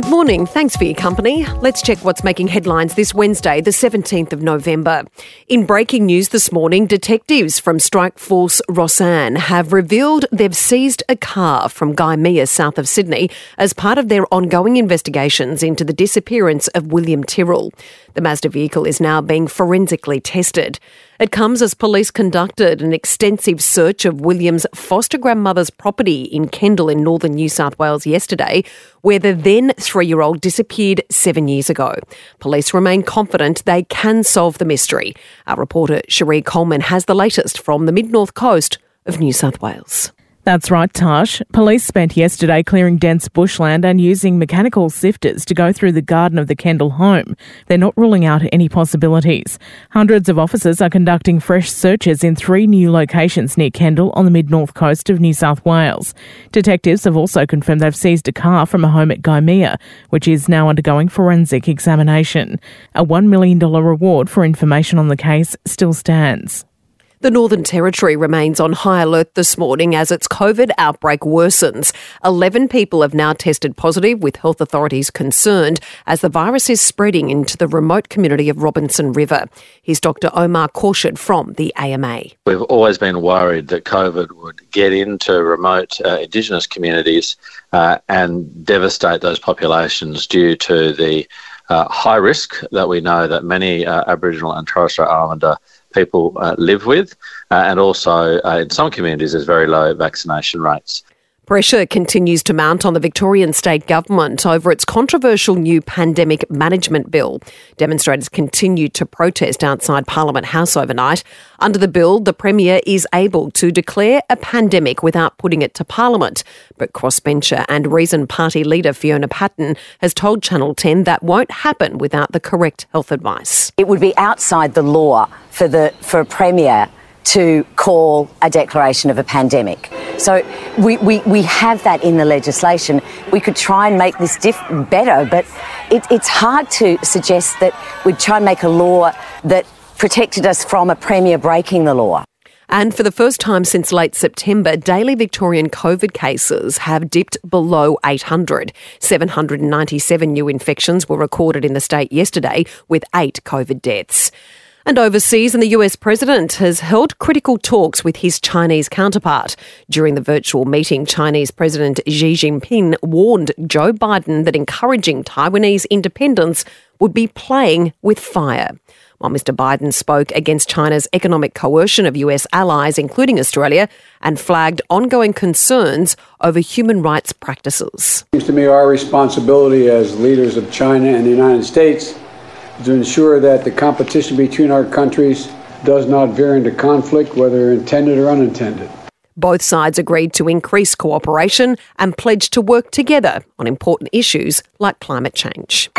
Good morning. Thanks for your company. Let's check what's making headlines this Wednesday, the 17th of November. In breaking news this morning, detectives from Strike Force Rosann have revealed they've seized a car from Guy Gymea, south of Sydney, as part of their ongoing investigations into the disappearance of William Tyrrell. The Mazda vehicle is now being forensically tested. It comes as police conducted an extensive search of William's foster grandmother's property in Kendall in northern New South Wales yesterday, where the then three year old disappeared seven years ago. Police remain confident they can solve the mystery. Our reporter Cherie Coleman has the latest from the mid north coast of New South Wales. That's right, Tash. Police spent yesterday clearing dense bushland and using mechanical sifters to go through the garden of the Kendall home. They're not ruling out any possibilities. Hundreds of officers are conducting fresh searches in three new locations near Kendall on the mid north coast of New South Wales. Detectives have also confirmed they've seized a car from a home at Gymea, which is now undergoing forensic examination. A $1 million reward for information on the case still stands. The Northern Territory remains on high alert this morning as its COVID outbreak worsens. 11 people have now tested positive, with health authorities concerned as the virus is spreading into the remote community of Robinson River. Here's Dr. Omar Khorshid from the AMA. We've always been worried that COVID would get into remote uh, Indigenous communities uh, and devastate those populations due to the high risk that we know that many uh, Aboriginal and Torres Strait Islander people uh, live with, uh, and also uh, in some communities there's very low vaccination rates. Pressure continues to mount on the Victorian state government over its controversial new pandemic management bill. Demonstrators continued to protest outside Parliament House overnight. Under the bill, the Premier is able to declare a pandemic without putting it to Parliament. But crossbencher and Reason Party leader Fiona Patten has told Channel 10 that won't happen without the correct health advice. It would be outside the law for the for a Premier to call a declaration of a pandemic. So we, we, we have that in the legislation. We could try and make this diff- better, but it, it's hard to suggest that we'd try and make a law that protected us from a Premier breaking the law. And for the first time since late September, daily Victorian COVID cases have dipped below 800. 797 new infections were recorded in the state yesterday, with eight COVID deaths. And overseas, and the US president has held critical talks with his Chinese counterpart. During the virtual meeting, Chinese President Xi Jinping warned Joe Biden that encouraging Taiwanese independence would be playing with fire. While Mr. Biden spoke against China's economic coercion of US allies, including Australia, and flagged ongoing concerns over human rights practices. It seems to me our responsibility as leaders of China and the United States to ensure that the competition between our countries does not veer into conflict, whether intended or unintended. Both sides agreed to increase cooperation and pledged to work together on important issues like climate change.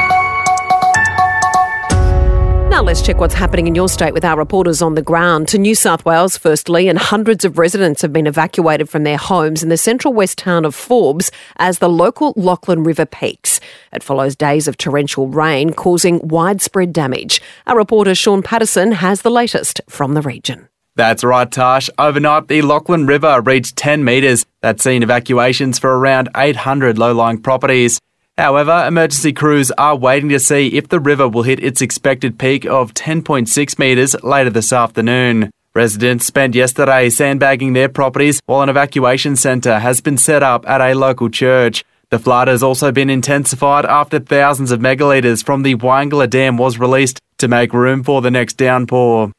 Now let's check what's happening in your state with our reporters on the ground. To New South Wales, firstly, and hundreds of residents have been evacuated from their homes in the central west town of Forbes as the local Lachlan River peaks. It follows days of torrential rain causing widespread damage. Our reporter Sean Patterson has the latest from the region. That's right, Tash. Overnight, the Lachlan River reached 10 metres. That's seen evacuations for around 800 low lying properties. However, emergency crews are waiting to see if the river will hit its expected peak of 10.6 metres later this afternoon. Residents spent yesterday sandbagging their properties while an evacuation centre has been set up at a local church. The flood has also been intensified after thousands of megalitres from the Wyangala Dam was released to make room for the next downpour.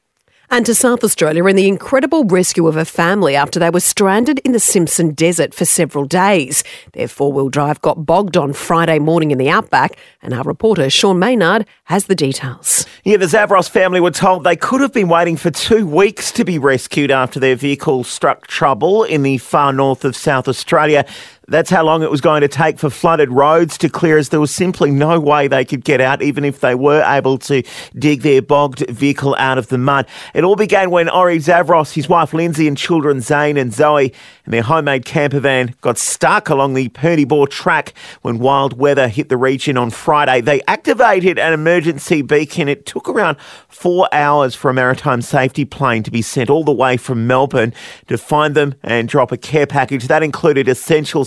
And to South Australia and the incredible rescue of a family after they were stranded in the Simpson Desert for several days. Their four wheel drive got bogged on Friday morning in the outback, and our reporter Sean Maynard has the details. Yeah, the Zavros family were told they could have been waiting for two weeks to be rescued after their vehicle struck trouble in the far north of South Australia. That's how long it was going to take for flooded roads to clear, as there was simply no way they could get out, even if they were able to dig their bogged vehicle out of the mud. It all began when Ori Zavros, his wife Lindsay, and children Zane and Zoe, and their homemade camper van got stuck along the Bore track when wild weather hit the region on Friday. They activated an emergency beacon. It took around four hours for a maritime safety plane to be sent all the way from Melbourne to find them and drop a care package. That included essential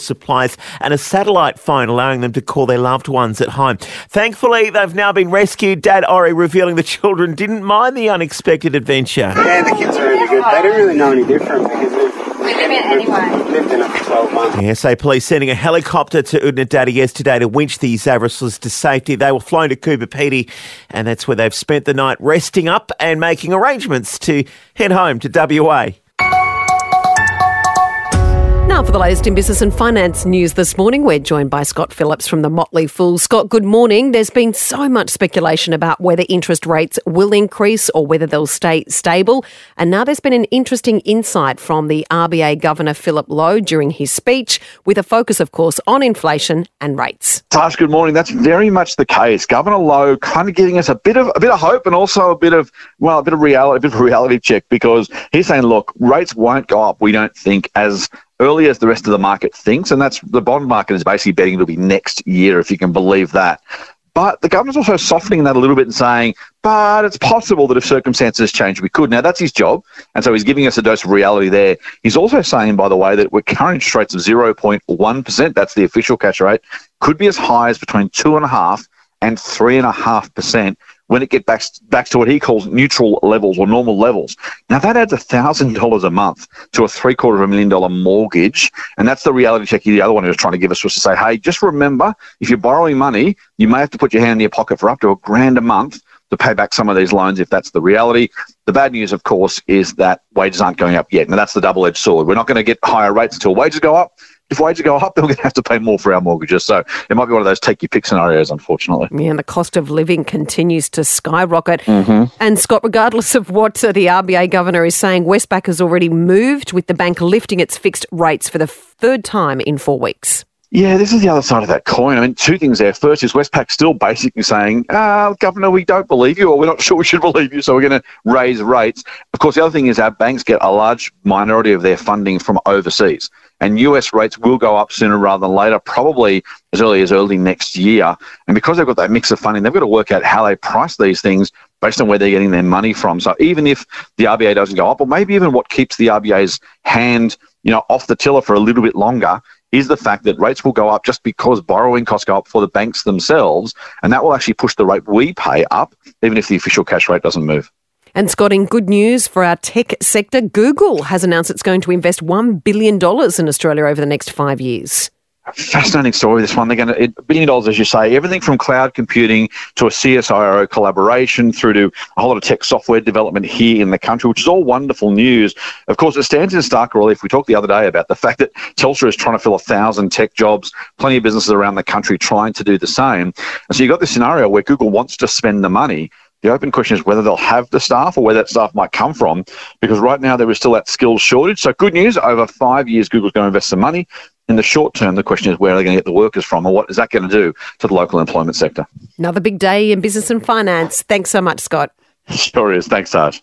and a satellite phone, allowing them to call their loved ones at home. Thankfully, they've now been rescued. Dad Ori revealing the children didn't mind the unexpected adventure. Yeah, the kids are really good. They don't really know any different because we live in anyway. Lived in it for 12 months. The SA police sending a helicopter to Oodnadatta yesterday to winch the Zavroslas to safety. They were flown to Coober Pedy, and that's where they've spent the night resting up and making arrangements to head home to WA. Now, for the latest in business and finance news this morning, we're joined by Scott Phillips from the Motley Fool. Scott, good morning. There's been so much speculation about whether interest rates will increase or whether they'll stay stable. And now there's been an interesting insight from the RBA Governor Philip Lowe during his speech, with a focus, of course, on inflation and rates. Tash, good morning. That's very much the case. Governor Lowe kind of giving us a bit of a bit of hope and also a bit of well, a bit of reality, a bit of reality check because he's saying, look, rates won't go up. We don't think as early as the rest of the market thinks, and that's the bond market is basically betting it'll be next year, if you can believe that. But the government's also softening that a little bit and saying, but it's possible that if circumstances change, we could. Now, that's his job. And so he's giving us a dose of reality there. He's also saying, by the way, that with current interest rates of 0.1%, that's the official cash rate, could be as high as between 2.5 and 3.5% when it gets back, back to what he calls neutral levels or normal levels. Now, that adds $1,000 a month to a three quarter of a million dollar mortgage. And that's the reality check the other one was trying to give us was to say, hey, just remember, if you're borrowing money, you may have to put your hand in your pocket for up to a grand a month to pay back some of these loans if that's the reality. The bad news, of course, is that wages aren't going up yet. Now, that's the double edged sword. We're not going to get higher rates until wages go up if wages go up, then we're going to have to pay more for our mortgages. So it might be one of those take your pick scenarios, unfortunately. Yeah, and the cost of living continues to skyrocket. Mm-hmm. And Scott, regardless of what the RBA governor is saying, Westpac has already moved with the bank lifting its fixed rates for the third time in four weeks. Yeah, this is the other side of that coin. I mean, two things there. First is Westpac still basically saying, ah, Governor, we don't believe you, or we're not sure we should believe you, so we're going to raise rates. Of course, the other thing is our banks get a large minority of their funding from overseas. And US rates will go up sooner rather than later, probably as early as early next year. And because they've got that mix of funding, they've got to work out how they price these things based on where they're getting their money from. So even if the RBA doesn't go up, or maybe even what keeps the RBA's hand, you know, off the tiller for a little bit longer is the fact that rates will go up just because borrowing costs go up for the banks themselves, and that will actually push the rate we pay up, even if the official cash rate doesn't move. And Scott, in good news for our tech sector, Google has announced it's going to invest $1 billion in Australia over the next five years fascinating story. This one, they're going to billion dollars, as you say, everything from cloud computing to a CSIRO collaboration through to a whole lot of tech software development here in the country, which is all wonderful news. Of course, it stands in stark relief. We talked the other day about the fact that Telstra is trying to fill a thousand tech jobs, plenty of businesses around the country trying to do the same. And so you've got this scenario where Google wants to spend the money. The open question is whether they'll have the staff or where that staff might come from, because right now there is still that skills shortage. So good news, over five years, Google's going to invest some money. In the short term, the question is where are they going to get the workers from, and what is that going to do to the local employment sector? Another big day in business and finance. Thanks so much, Scott. Sure is. Thanks, Tash.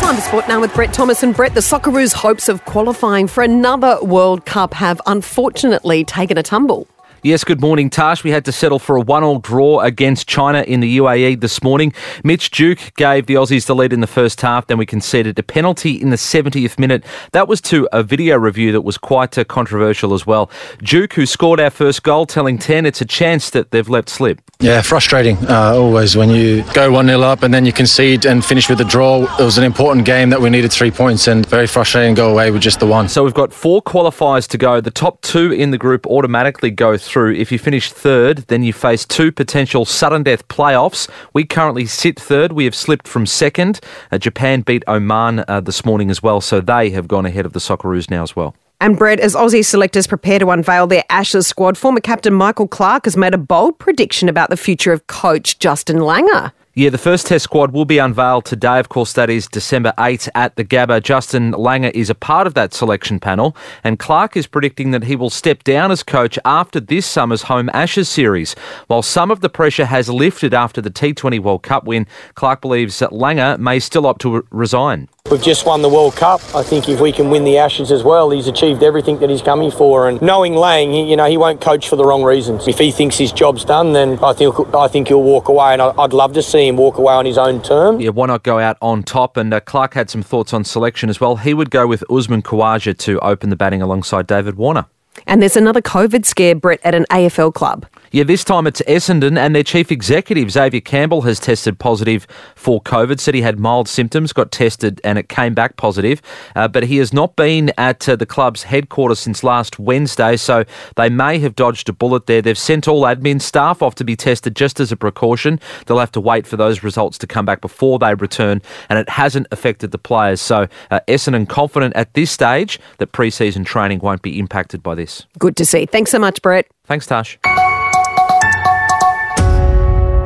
Time for sport now with Brett Thomas and Brett. The Socceroos' hopes of qualifying for another World Cup have unfortunately taken a tumble. Yes, good morning, Tash. We had to settle for a one-all draw against China in the UAE this morning. Mitch Duke gave the Aussies the lead in the first half, then we conceded a penalty in the 70th minute. That was to a video review that was quite uh, controversial as well. Duke, who scored our first goal, telling 10 it's a chance that they've let slip. Yeah, frustrating uh, always when you go 1 0 up and then you concede and finish with a draw. It was an important game that we needed three points and very frustrating go away with just the one. So we've got four qualifiers to go. The top two in the group automatically go through. If you finish third, then you face two potential sudden death playoffs. We currently sit third. We have slipped from second. Uh, Japan beat Oman uh, this morning as well, so they have gone ahead of the Socceroos now as well. And Brett, as Aussie selectors prepare to unveil their Ashes squad, former captain Michael Clarke has made a bold prediction about the future of coach Justin Langer. Yeah, the first test squad will be unveiled today. Of course, that is December 8 at the Gabba. Justin Langer is a part of that selection panel, and Clarke is predicting that he will step down as coach after this summer's Home Ashes series. While some of the pressure has lifted after the T20 World Cup win, Clarke believes that Langer may still opt to resign. We've just won the World Cup. I think if we can win the Ashes as well, he's achieved everything that he's coming for. And knowing Lang, you know, he won't coach for the wrong reasons. If he thinks his job's done, then I think I think he'll walk away. And I'd love to see him walk away on his own terms. Yeah, why not go out on top? And uh, Clarke had some thoughts on selection as well. He would go with Usman Khawaja to open the batting alongside David Warner. And there's another COVID scare, Brett, at an AFL club. Yeah, this time it's Essendon and their chief executive, Xavier Campbell, has tested positive for COVID. Said he had mild symptoms, got tested, and it came back positive. Uh, but he has not been at uh, the club's headquarters since last Wednesday, so they may have dodged a bullet there. They've sent all admin staff off to be tested just as a precaution. They'll have to wait for those results to come back before they return, and it hasn't affected the players. So uh, Essendon confident at this stage that pre season training won't be impacted by this. Good to see. Thanks so much, Brett. Thanks, Tash.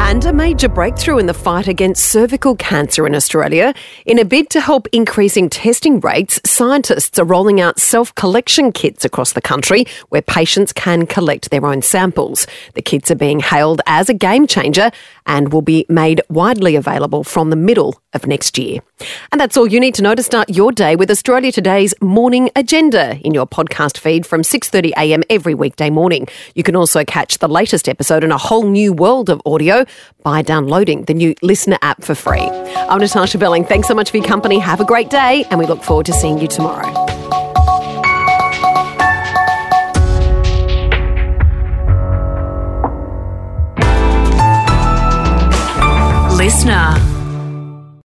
And a major breakthrough in the fight against cervical cancer in Australia. In a bid to help increasing testing rates, scientists are rolling out self collection kits across the country where patients can collect their own samples. The kits are being hailed as a game changer and will be made widely available from the middle of next year. And that's all you need to know to start your day with Australia Today's morning agenda in your podcast feed from 6:30 a.m. every weekday morning. You can also catch the latest episode in a whole new world of audio by downloading the new Listener app for free. I'm Natasha Belling. Thanks so much for your company. Have a great day and we look forward to seeing you tomorrow. Listener.